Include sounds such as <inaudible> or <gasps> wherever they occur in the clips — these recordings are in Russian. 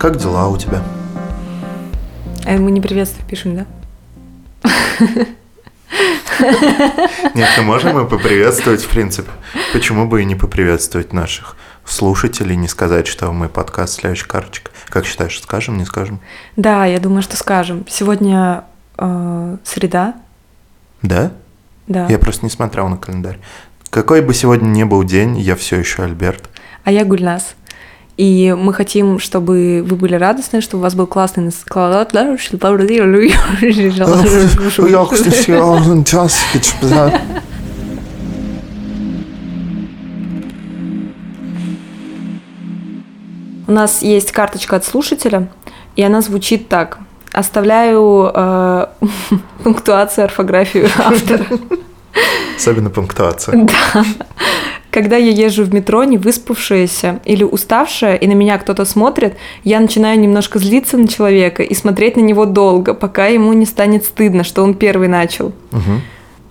Как дела у тебя? А мы не приветствие пишем, да? Нет, ну можем мы поприветствовать, в принципе. Почему бы и не поприветствовать наших слушателей, не сказать, что мы подкаст «Следующая карточка». Как считаешь, скажем, не скажем? Да, я думаю, что скажем. Сегодня э, среда. Да? Да. Я просто не смотрел на календарь. Какой бы сегодня ни был день, я все еще Альберт. А я Гульнас. И мы хотим, чтобы вы были радостны, чтобы у вас был классный. У нас есть карточка от слушателя, и она звучит так. Оставляю э, <laughs> пунктуацию, орфографию автора. Особенно пунктуация. Да. Когда я езжу в метро, не выспавшаяся или уставшая, и на меня кто-то смотрит, я начинаю немножко злиться на человека и смотреть на него долго, пока ему не станет стыдно, что он первый начал. Угу.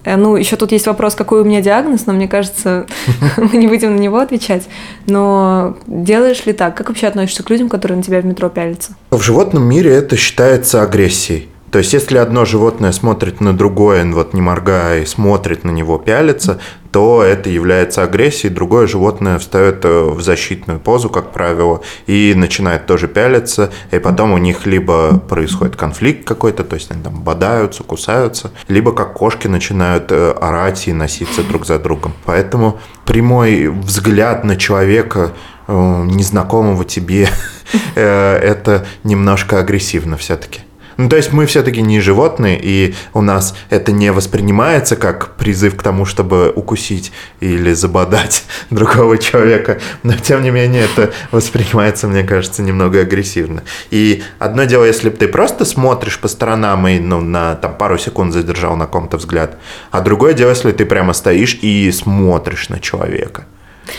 Ну, еще тут есть вопрос, какой у меня диагноз, но мне кажется, <laughs> мы не будем на него отвечать. Но делаешь ли так? Как вообще относишься к людям, которые на тебя в метро пялятся? В животном мире это считается агрессией. То есть, если одно животное смотрит на другое, вот не моргая, и смотрит на него, пялится, то это является агрессией. Другое животное встает э, в защитную позу, как правило, и начинает тоже пялиться, и потом у них либо происходит конфликт какой-то, то есть они там бодаются, кусаются, либо как кошки начинают э, орать и носиться друг за другом. Поэтому прямой взгляд на человека, э, незнакомого тебе, <laughs> это немножко агрессивно все-таки. Ну, то есть мы все-таки не животные, и у нас это не воспринимается как призыв к тому, чтобы укусить или забодать <laughs> другого человека, но тем не менее это воспринимается, мне кажется, немного агрессивно. И одно дело, если ты просто смотришь по сторонам и ну, на там, пару секунд задержал на ком-то взгляд, а другое дело, если ты прямо стоишь и смотришь на человека.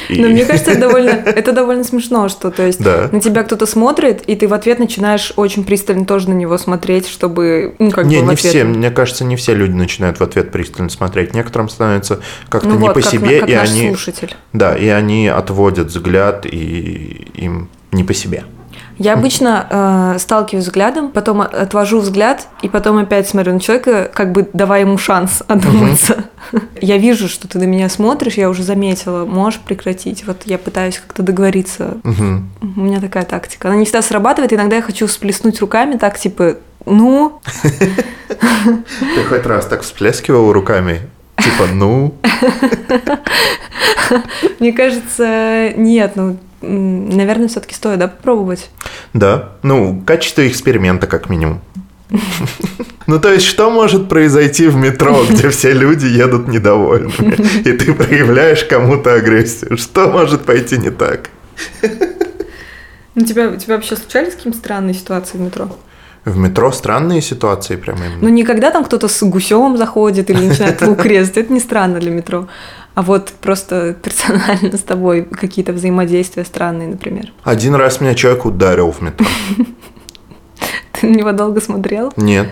Но мне <laughs> кажется, это довольно, это довольно смешно, что то есть да. на тебя кто-то смотрит, и ты в ответ начинаешь очень пристально тоже на него смотреть, чтобы ну, как не, бы не ответ... все, мне кажется, не все люди начинают в ответ пристально смотреть. Некоторым становится как-то ну не вот, по как, себе, как и они. слушатель. Да, и они отводят взгляд, и им не по себе. Я обычно э, сталкиваюсь взглядом, потом отвожу взгляд, и потом опять смотрю на человека, как бы давая ему шанс <laughs> одуматься. Я вижу, что ты на меня смотришь, я уже заметила, можешь прекратить. Вот я пытаюсь как-то договориться. У меня такая тактика. Она не всегда срабатывает, иногда я хочу всплеснуть руками так, типа, ну, <laughs> Ты хоть раз так всплескивал руками? Типа, ну, <laughs> мне кажется, нет, ну, наверное, все-таки стоит, да, попробовать. да. Ну, в качестве эксперимента, как минимум. <laughs> Ну, то есть, что может произойти в метро, где все люди едут недовольными, <laughs> и ты проявляешь кому-то агрессию? Что может пойти не так? Ну, тебя, у тебя вообще случались какие-то странные ситуации в метро? В метро странные ситуации прямо именно. Ну, не когда там кто-то с гусем заходит или начинает лук резать, это не странно для метро. А вот просто персонально с тобой какие-то взаимодействия странные, например. Один раз меня человек ударил в метро. <laughs> Ты на него долго смотрел? Нет.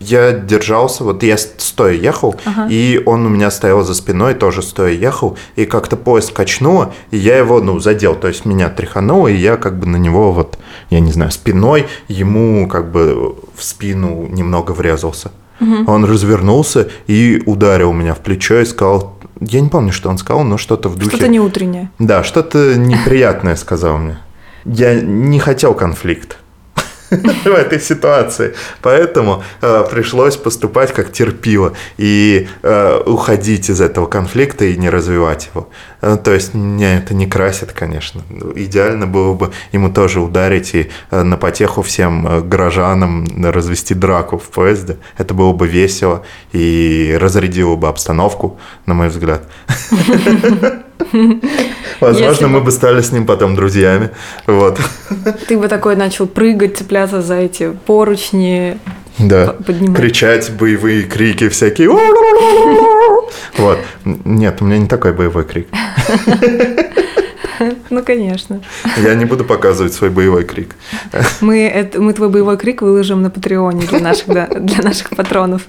Я держался, вот я стоя ехал, Ага. и он у меня стоял за спиной, тоже стоя ехал, и как-то поезд качнуло, и я его, ну, задел, то есть меня тряхануло, и я как бы на него вот, я не знаю, спиной ему как бы в спину немного врезался. Он развернулся и ударил меня в плечо и сказал, я не помню, что он сказал, но что-то в духе... Что-то не утреннее. Да, что-то неприятное сказал мне. Я не хотел конфликт <laughs> в этой ситуации, поэтому э, пришлось поступать как терпило и э, уходить из этого конфликта и не развивать его. Э, то есть меня это не красит, конечно. Идеально было бы ему тоже ударить и э, на потеху всем э, горожанам развести драку в поезде. Это было бы весело и разрядило бы обстановку, на мой взгляд. <laughs> Возможно, Если мы бы- стали с ним потом друзьями. Вот. Ты бы такой начал прыгать, цепляться за эти поручни, Да. поднимать. Кричать боевые крики всякие. Вот. Нет, у меня не такой боевой крик. <laughs> Ну, конечно. Я не буду показывать свой боевой крик. Мы, это, мы твой боевой крик выложим на Патреоне для наших, да, для наших патронов.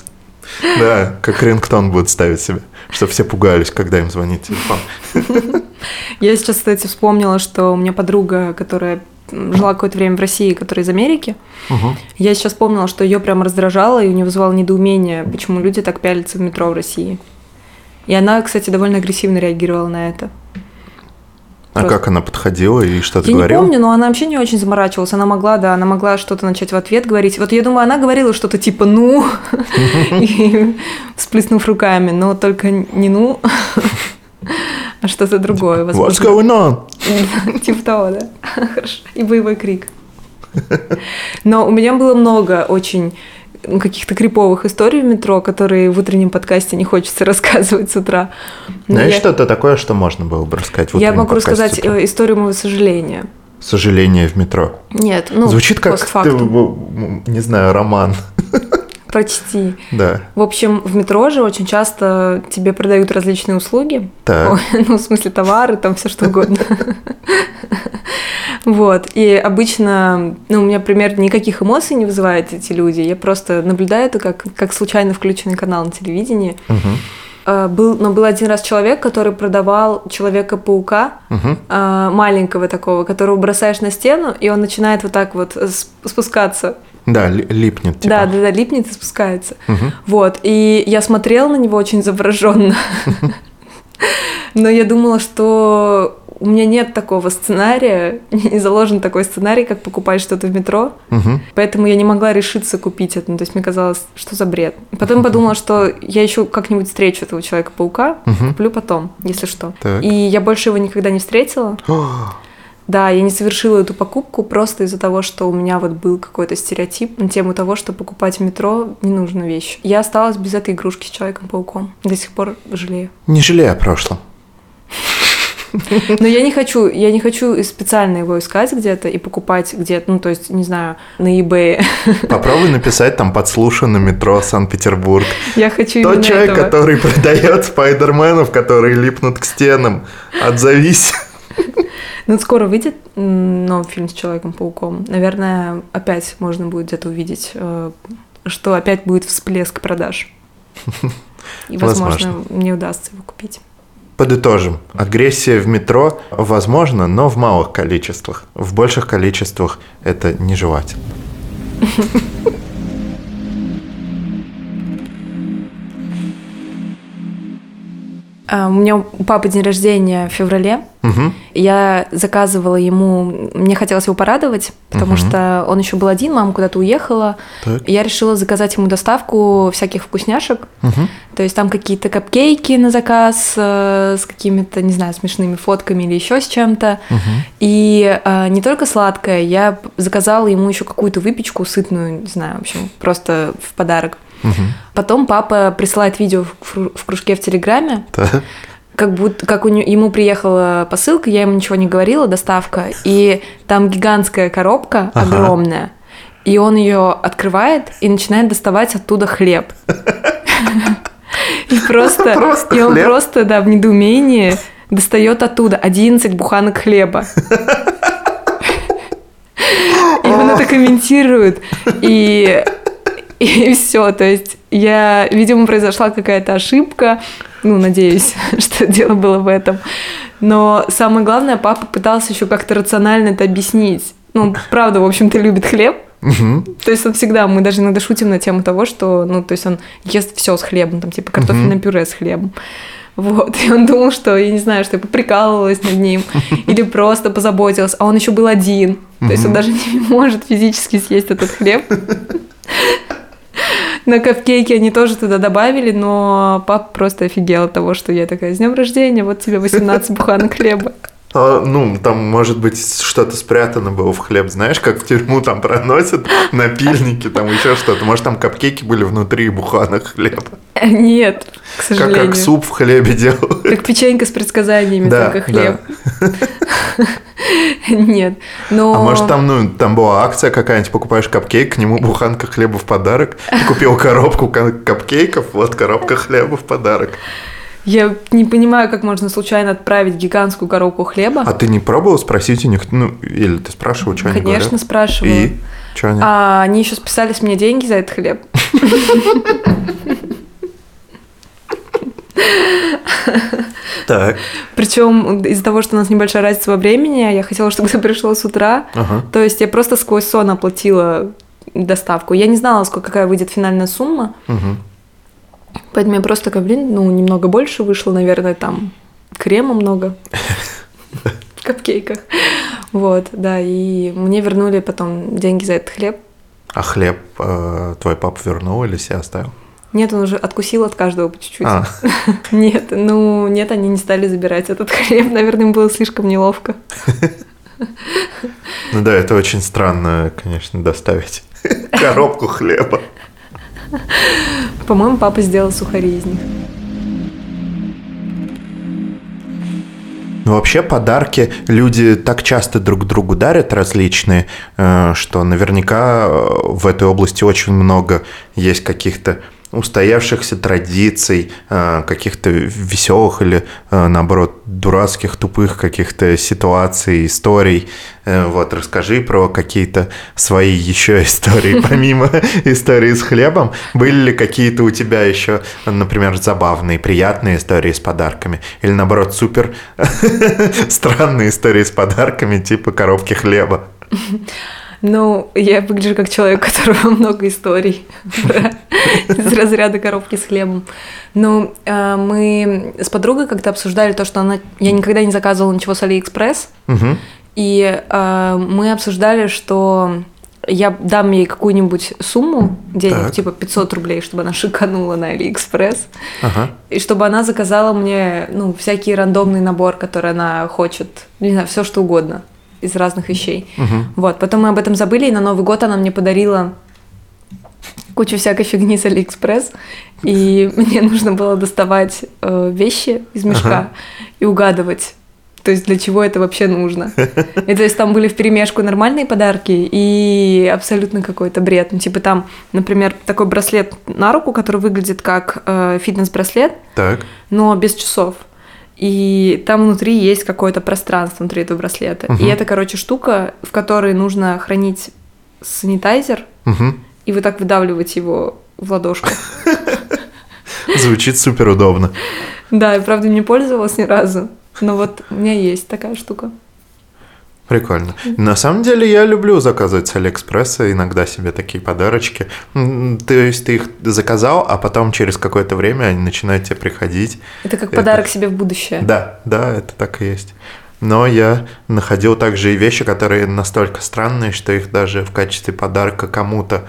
Да, как рингтон будут ставить себе, чтобы все пугались, когда им звонит телефон. <laughs> Я сейчас, кстати, вспомнила, что у меня подруга, которая жила какое-то время в России, которая из Америки. Мгм. Я сейчас вспомнила, что ее прям раздражало и у нее вызывало недоумение, почему люди так пялятся в метро в России. И она, кстати, довольно агрессивно реагировала на это. А Просто- как она подходила и что-то Я говорила? не помню, но она вообще не очень заморачивалась. Она могла, да, она могла что-то начать в ответ говорить. Вот я думаю, она говорила что-то типа «ну», <laughs> и всплеснув руками, но только не «ну», а что-то другое. What's возможно. going on? <laughs> Типа того, да. <laughs> Хорошо. И боевой крик. Но у меня было много очень каких-то криповых историй в метро, которые в утреннем подкасте не хочется <laughs> рассказывать с утра. Но Знаешь, я- что-то такое, что можно было бы рассказать в Я утреннем могу подкасте рассказать э, историю моего сожаления. Сожаление в метро. Нет, ну, Звучит как, ты, не знаю, роман. <laughs> Почти. Да. В общем, в метро же очень часто тебе продают различные услуги. Так. Ой, <laughs> ну, в смысле, товары, там все что угодно. <laughs> Вот. И обычно, ну, у меня примерно никаких эмоций не вызывают эти люди. Я просто наблюдаю это как, как случайно включенный канал на телевидении. А, Был, но был один раз человек, который продавал Человека-паука, а, маленького такого, которого бросаешь на стену, и он начинает вот так вот сп- спускаться. Да, ли- липнет. Типа. Да, да, да, липнет и спускается. Мгм. Вот, и я смотрела на него очень завороженно. <laughs> Но я думала, что у меня нет такого сценария, не заложен такой сценарий, как покупать что-то в метро, Мгм. поэтому я не могла решиться купить это. Ну, то есть мне казалось, что за бред. Потом подумала, что я еще как-нибудь встречу этого Человека-паука, Мгм. куплю потом, если что. Так. И я больше его никогда не встретила. <gasps> Да, я не совершила эту покупку просто из-за того, что у меня вот был какой-то стереотип на тему того, что покупать в метро не нужную вещь. Я осталась без этой игрушки с Человеком-пауком. До сих пор жалею. Не жалей о прошлом. Но я не хочу, я не хочу специально его искать где-то и покупать где-то, ну, то есть, не знаю, на eBay. Попробуй написать там подслушано метро Санкт-Петербург. Я хочу Тот человек, этого. который продает спайдерменов, которые липнут к стенам. Отзовись. Ну, скоро выйдет новый фильм с Человеком-пауком. Наверное, опять можно будет где-то увидеть, э, что опять будет всплеск продаж. И, возможно, Возможно. мне удастся его купить. Подытожим. Агрессия в метро возможно, но в малых количествах. В больших количествах это нежелательно. <laughs> У меня у папы день рождения в феврале. Мгм. Я заказывала ему, мне хотелось его порадовать, потому Мгм. что он еще был один, мама куда-то уехала. Так. Я решила заказать ему доставку всяких вкусняшек. Мгм. То есть там какие-то капкейки на заказ э, с какими-то, не знаю, смешными фотками или еще с чем-то. Мгм. И э, не только сладкое, я заказала ему еще какую-то выпечку сытную, не знаю, в общем, просто в подарок. Мгм. Потом папа присылает видео в, кружке в Телеграме, как будто как у него, ему приехала посылка, я ему ничего не говорила, доставка, и там гигантская коробка Ага. огромная, и он ее открывает и начинает доставать оттуда хлеб. И просто, Просто и он хлеб? просто, да, в недоумении достает оттуда 11 буханок хлеба. И он это комментирует. И, и <laughs> все. То есть я, видимо, произошла какая-то ошибка. Ну, надеюсь, <laughs> что дело было в этом. Но самое главное, папа пытался еще как-то рационально это объяснить. Ну, правда, в общем-то, любит хлеб. Мгм. То есть он всегда, мы даже иногда шутим на тему того, что, ну, то есть он ест все с хлебом, там, типа картофельное пюре с хлебом. Вот, и он думал, что, я не знаю, что я поприкалывалась над ним, <laughs> или просто позаботилась, а он еще был один, то есть он даже не может физически съесть этот хлеб. На капкейки они тоже туда добавили, но папа просто офигел от того, что я такая, с днем рождения, вот тебе 18 буханок хлеба. А, ну, там, может быть, что-то спрятано было в хлеб. Знаешь, как в тюрьму там проносят <laughs> напильники, там еще что-то. Может, там капкейки были внутри буханок хлеба. Нет, к Как, сожалению. как суп в хлебе делают. Как печенька с предсказаниями, Да, только хлеб. <laughs> Нет, но... А может, там, ну, там была акция какая-нибудь, покупаешь капкейк, к нему буханка хлеба в подарок. Ты купил коробку ка- капкейков, вот коробка хлеба в подарок. Я не понимаю, как можно случайно отправить гигантскую коробку хлеба. А ты не пробовал спросить у них, ну, или ты спрашивал, что они Конечно, говорят? спрашивала. И? Что они? А они еще списали с меня деньги за этот хлеб. Так. Причем из-за того, что у нас небольшая разница во времени, я хотела, чтобы ты пришел с утра. Ага. То есть я просто сквозь сон оплатила доставку. Я не знала, сколько какая выйдет финальная сумма. Мгм. Поэтому я просто такая, блин, ну, немного больше вышло, наверное, там крема много в капкейках. Вот, да, и мне вернули потом деньги за этот хлеб. А хлеб э, твой папа вернул или себе оставил? Нет, он уже откусил от каждого по чуть-чуть. А, <laughs> Нет, ну, нет, они не стали забирать этот хлеб. Наверное, им было слишком неловко. <laughs> ну да, это очень странно, конечно, доставить <laughs> коробку хлеба. По-моему, папа сделал сухари из них. Ну, вообще подарки люди так часто друг другу дарят различные, э, что наверняка э, в этой области очень много есть каких-то устоявшихся традиций, э, каких-то веселых или, э, наоборот, дурацких, тупых каких-то ситуаций, историй. Э, Вот, расскажи про какие-то свои еще истории, <laughs> помимо истории с хлебом. Были ли какие-то у тебя еще, например, забавные, приятные истории с подарками? Или, наоборот, супер <laughs> странные истории с подарками, типа коробки хлеба? <laughs> Ну, я выгляжу как человек, у которого <laughs> много историй <laughs> из разряда коробки с хлебом. Ну, э, мы с подругой как-то обсуждали то, что она... Я никогда не заказывала ничего с Алиэкспресс, и э, мы обсуждали, что я дам ей какую-нибудь сумму денег, Так. типа 500 рублей, чтобы она <laughs> шиканула на Алиэкспресс, Ага. и чтобы она заказала мне, ну, всякий рандомный набор, который она хочет, не знаю, все что угодно из разных вещей. Мгм. Вот, потом мы об этом забыли, и на Новый год она мне подарила кучу всякой фигни с Алиэкспресс, и мне нужно было доставать э, вещи из мешка Ага. и угадывать, то есть для чего это вообще нужно. И то есть там были в перемешку нормальные подарки и абсолютно какой-то бред. Ну, типа там, например, такой браслет на руку, который выглядит как э, фитнес-браслет, Так. но без часов. И там внутри есть какое-то пространство внутри этого браслета. И Мгм. это, короче, штука, в которой нужно хранить санитайзер Мгм. и вот так выдавливать его в ладошку. Звучит супер удобно. Да, я, правда, не пользовалась ни разу. Но вот у меня есть такая штука. Прикольно. На самом деле я люблю заказывать с Алиэкспресса иногда себе такие подарочки. То есть ты их заказал, а потом через какое-то время они начинают тебе приходить. Это как Это- подарок себе в будущее. Да, да, это так и есть. Но я находил также и вещи, которые настолько странные, что их даже в качестве подарка кому-то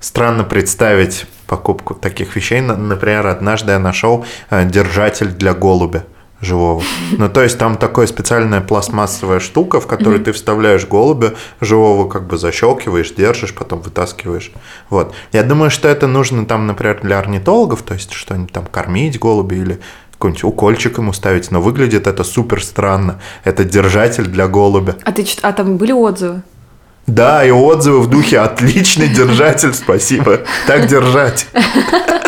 странно представить покупку таких вещей. На- Например, однажды я нашел э, держатель для голубя живого. Ну, то есть там такая специальная пластмассовая штука, в которую ты вставляешь голубя живого, как бы защелкиваешь, держишь, потом вытаскиваешь. Вот. Я думаю, что это нужно там, например, для орнитологов, то есть что-нибудь там кормить голуби или какой-нибудь укольчик ему ставить, но выглядит это супер странно. Это держатель для голубя. А ты а там были отзывы? Да, и отзывы в духе «отличный держатель, спасибо, так держать». <laughs>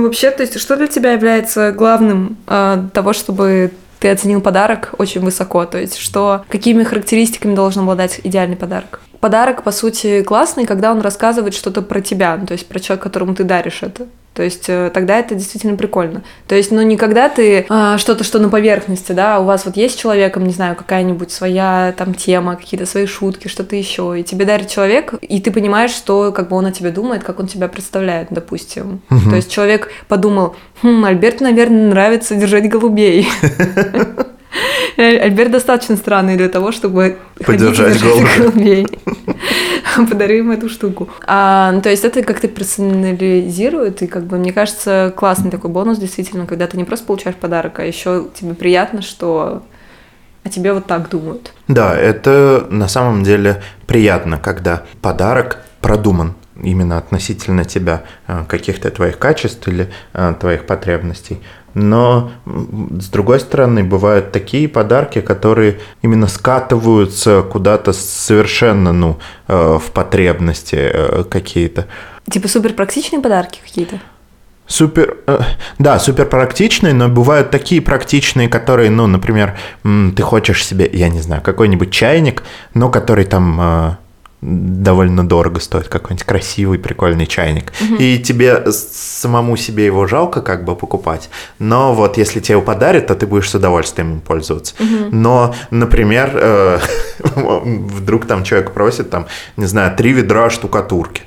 Ну, вообще, то есть, что для тебя является главным э, того, чтобы ты оценил подарок очень высоко? То есть, что какими характеристиками должен обладать идеальный подарок? Подарок, по сути, классный, когда он рассказывает что-то про тебя, то есть про человека, которому ты даришь это. То есть э, тогда это действительно прикольно. То есть, ну не когда ты а, что-то, что на поверхности, да, у вас вот есть с человеком, не знаю, какая-нибудь своя там тема, какие-то свои шутки, что-то еще, и тебе дарит человек, и ты понимаешь, что как бы он о тебе думает, как он тебя представляет, допустим. То есть человек подумал, хм, Альберту, наверное, нравится держать голубей. <laughs> Альберт достаточно странный для того, чтобы ходить и Подержать держать голубя. голубей. <laughs> Подари им эту штуку. А, ну, то есть это как-то персонализирует, и как бы мне кажется классный такой бонус действительно, когда ты не просто получаешь подарок, а еще тебе приятно, что о тебе вот так думают. Да, это на самом деле приятно, когда подарок продуман именно относительно тебя, э, каких-то твоих качеств или э, твоих потребностей. Но с другой стороны, бывают такие подарки, которые именно скатываются куда-то совершенно, ну, э, в потребности э, какие-то. Типа супер практичные подарки какие-то. Супер, э, да, супер практичные, но бывают такие практичные, которые, ну, например, ты хочешь себе, я не знаю, какой-нибудь чайник, но который там довольно дорого стоит какой-нибудь красивый, прикольный чайник. И тебе самому себе его жалко как бы покупать. Но вот если тебе его подарят, то ты будешь с удовольствием им пользоваться. Но, например, э, <laughs> вдруг там человек просит, там, не знаю, три ведра штукатурки.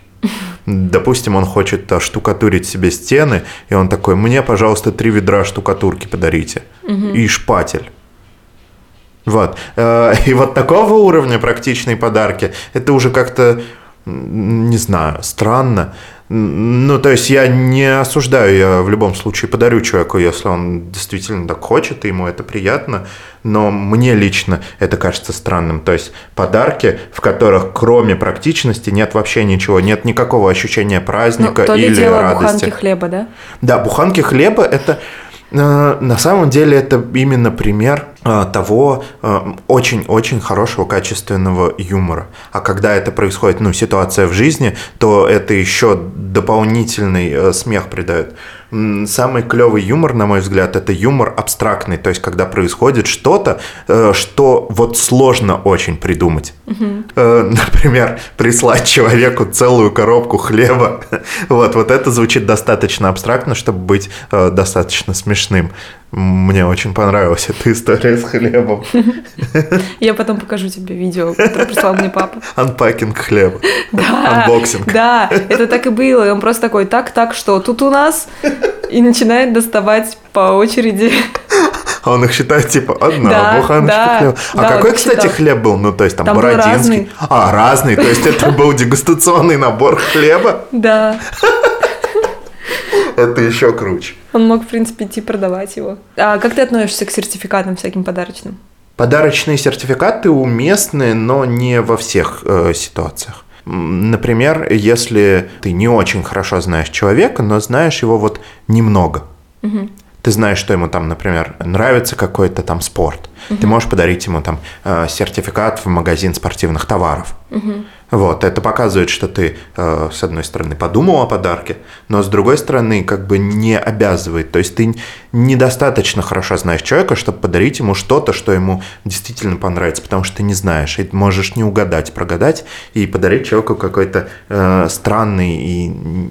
Допустим, он хочет штукатурить себе стены, и он такой, мне, пожалуйста, три ведра штукатурки подарите. И шпатель. Вот. Э, <laughs> и вот такого уровня практичные подарки, это уже как-то, не знаю, странно. Ну, то есть я не осуждаю, я в любом случае подарю человеку, если он действительно так хочет, и ему это приятно, но мне лично это кажется странным. То есть подарки, в которых кроме практичности нет вообще ничего, нет никакого ощущения праздника ну, то ли или дело радости. буханки хлеба, да? Да, буханки хлеба это на самом деле это именно пример э, того э, очень-очень хорошего качественного юмора. А когда это происходит, ну, ситуация в жизни, то это еще дополнительный смех придает. Самый клевый юмор, на мой взгляд, это юмор абстрактный, то есть когда происходит что-то, что вот сложно очень придумать. Угу. Например, прислать человеку целую коробку хлеба. <laughs> Вот, вот это звучит достаточно абстрактно, чтобы быть достаточно смешным. Мне очень понравилась эта история с хлебом. <laughs> Я потом покажу тебе видео, которое прислал мне папа. Unpacking хлеба. <laughs> Да. Unboxing. Да, это так и было. И он просто такой, так, так, что тут у нас? И начинает доставать по очереди. <laughs> А он их считает типа одна да, буханочка да, хлеба. А да, какой, кстати, считал. хлеб был? Ну, то есть там, там бородинский. А, разный. То есть это был дегустационный набор хлеба? Да. Это еще круче. Он мог, в принципе, идти продавать его. А как ты относишься к сертификатам всяким подарочным? Подарочные сертификаты уместны, но не во всех э, ситуациях. Например, если ты не очень хорошо знаешь человека, но знаешь его вот немного. Угу. Ты знаешь, что ему там, например, нравится какой-то там спорт. Угу. Ты можешь подарить ему там э, сертификат в магазин спортивных товаров. Угу. Вот, это показывает, что ты, э, с одной стороны, подумал о подарке, но с другой стороны, как бы не обязывает. То есть ты недостаточно хорошо знаешь человека, чтобы подарить ему что-то, что ему действительно понравится, потому что ты не знаешь, и можешь не угадать, прогадать и подарить человеку какой-то э, странный и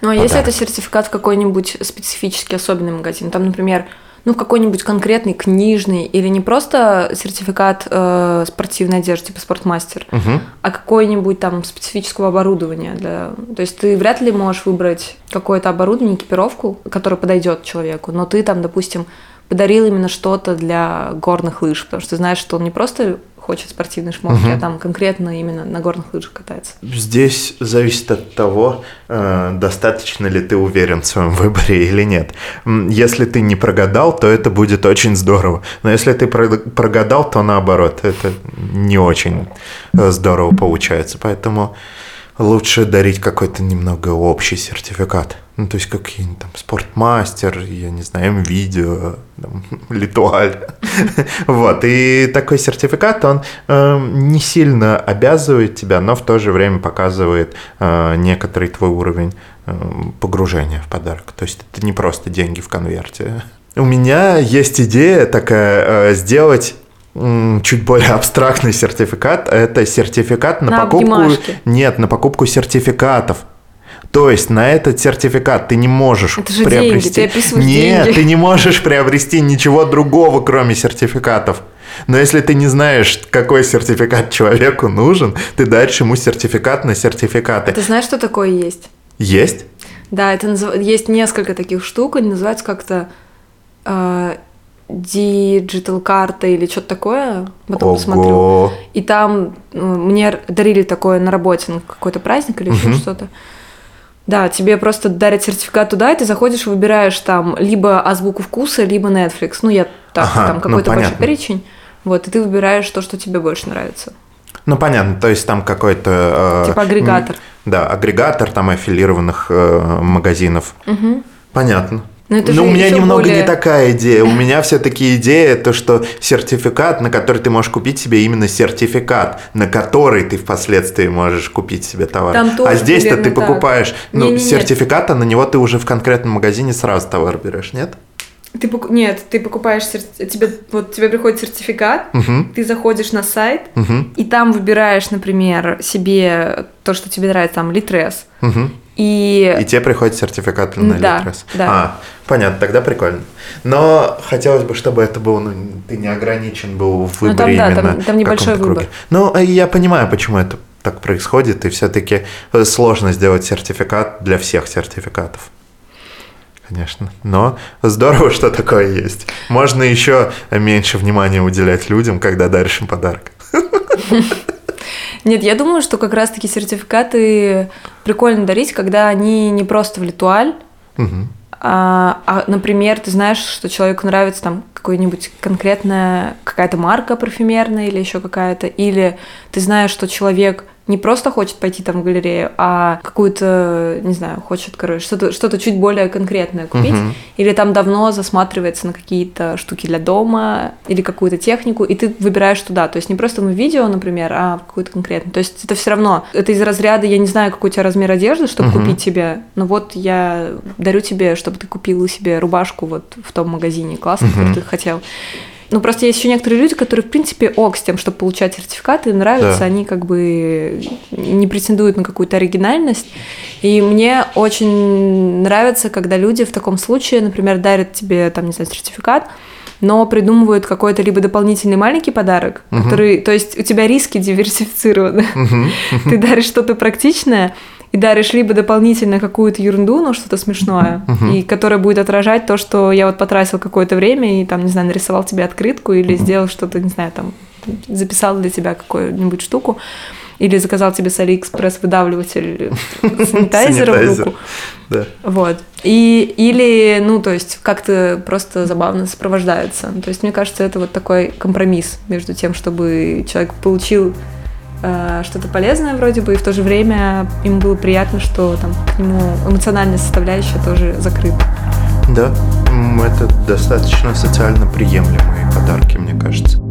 ну, а если это сертификат в какой-нибудь специфический особенный магазин, там, например, ну, какой-нибудь конкретный книжный или не просто сертификат э, спортивной одежды, типа спортмастер, угу. а какой-нибудь там специфического оборудования. Для... То есть ты вряд ли можешь выбрать какое-то оборудование, экипировку, которое подойдет человеку, но ты там, допустим, подарил именно что-то для горных лыж, потому что ты знаешь, что он не просто хочет спортивный шмотки, угу. а там конкретно именно на горных лыжах катается. Здесь зависит от того, э, достаточно ли ты уверен в своем выборе или нет. Если ты не прогадал, то это будет очень здорово. Но если ты прогадал, то наоборот, это не очень э, здорово получается. Поэтому лучше дарить какой-то немного общий сертификат. Ну, то есть какие-нибудь там спортмастер, я не знаю, М-видео, <laughs> Литуаль. <laughs> вот, и такой сертификат, он э, не сильно обязывает тебя, но в то же время показывает э, некоторый твой уровень э, погружения в подарок. То есть это не просто деньги в конверте. <laughs> У меня есть идея такая, э, сделать чуть более абстрактный сертификат. Это сертификат на, на покупку... Обнимашки. Нет, на покупку сертификатов. То есть на этот сертификат ты не можешь Это же приобрести. Деньги, ты Нет, деньги. ты не можешь приобрести ничего другого, кроме сертификатов. Но если ты не знаешь, какой сертификат человеку нужен, ты даришь ему сертификат на сертификаты. А ты знаешь, что такое есть? Есть? Да, это назыв... есть несколько таких штук, они называются как-то э, digital карта или что-то такое, потом Ого. посмотрю. И там мне дарили такое на работе, на какой-то праздник или еще угу. что-то. Да, тебе просто дарят сертификат туда, и ты заходишь выбираешь там либо азбуку вкуса, либо Netflix. Ну, я так, ага, там ну, какой-то ну, большой перечень. Вот, и ты выбираешь то, что тебе больше нравится. Ну, понятно, то есть там какой-то... Э, типа агрегатор. Да, агрегатор там аффилированных э, магазинов. Угу. Понятно. Но, это Но у меня немного более... не такая идея. У меня все-таки идея, то, что сертификат, на который ты можешь купить себе именно сертификат, на который ты впоследствии можешь купить себе товар. Там а здесь-то ты покупаешь так. ну, не, не, сертификат, а на него ты уже в конкретном магазине сразу товар берешь, нет? Ты пок- Нет, ты покупаешь... сер- Тебе, вот, тебе приходит сертификат, Мгм, ты заходишь на сайт, мгм, и там выбираешь, например, себе то, что тебе нравится, там, Литрес. мгм. И... И тебе приходит сертификат на Да, Литрес. да. А, понятно, тогда прикольно. Но хотелось бы, чтобы это был, ну, ты не ограничен был в Ну, выборе там, да, именно там- там небольшой выбор. круге. Ну, а я понимаю, почему это так происходит, и все-таки сложно сделать сертификат для всех сертификатов. Конечно. Но здорово, что такое есть. Можно еще меньше внимания уделять людям, когда даришь им подарок. <laughs> Нет, я думаю, что как раз-таки сертификаты прикольно дарить, когда они не просто в литуаль, Мгм. а, а, например, ты знаешь, что человеку нравится там какой-нибудь конкретная какая-то марка парфюмерная или еще какая-то, или ты знаешь, что человек не просто хочет пойти там в галерею, а какую-то, не знаю, хочет, короче, что-то что чуть более конкретное купить, Мгм. или там давно засматривается на какие-то штуки для дома, или какую-то технику, и ты выбираешь туда. То есть не просто на видео, например, а какую-то конкретную. То есть это все равно, это из разряда, я не знаю, какой у тебя размер одежды, чтобы Мгм. купить тебе, но вот я дарю тебе, чтобы ты купил себе рубашку вот в том магазине классно, Мгм. который ты хотел. Ну, просто есть еще некоторые люди, которые, в принципе, ок с тем, чтобы получать сертификаты, им нравится, Да. они как бы не претендуют на какую-то оригинальность. И мне очень нравится, когда люди в таком случае, например, дарят тебе, там, не знаю, сертификат, но придумывают какой-то либо дополнительный маленький подарок, Мгм. который, то есть у тебя риски диверсифицированы. Мгм. <laughs> Ты даришь что-то практичное, и даришь либо дополнительно какую-то ерунду, но что-то смешное, Мгм. и которое будет отражать то, что я вот потратил какое-то время и там, не знаю, нарисовал тебе открытку или сделал что-то, не знаю, там записал для тебя какую-нибудь штуку, или заказал тебе с Алиэкспресс выдавливатель санитайзера в руку. Да. Вот. И, или, ну, то есть, как-то просто забавно сопровождается. То есть, мне кажется, это вот такой компромисс между тем, чтобы человек получил э, что-то полезное вроде бы, и в то же время ему было приятно, что там к нему эмоциональная составляющая тоже закрыта. Да, это достаточно социально приемлемые подарки, мне кажется.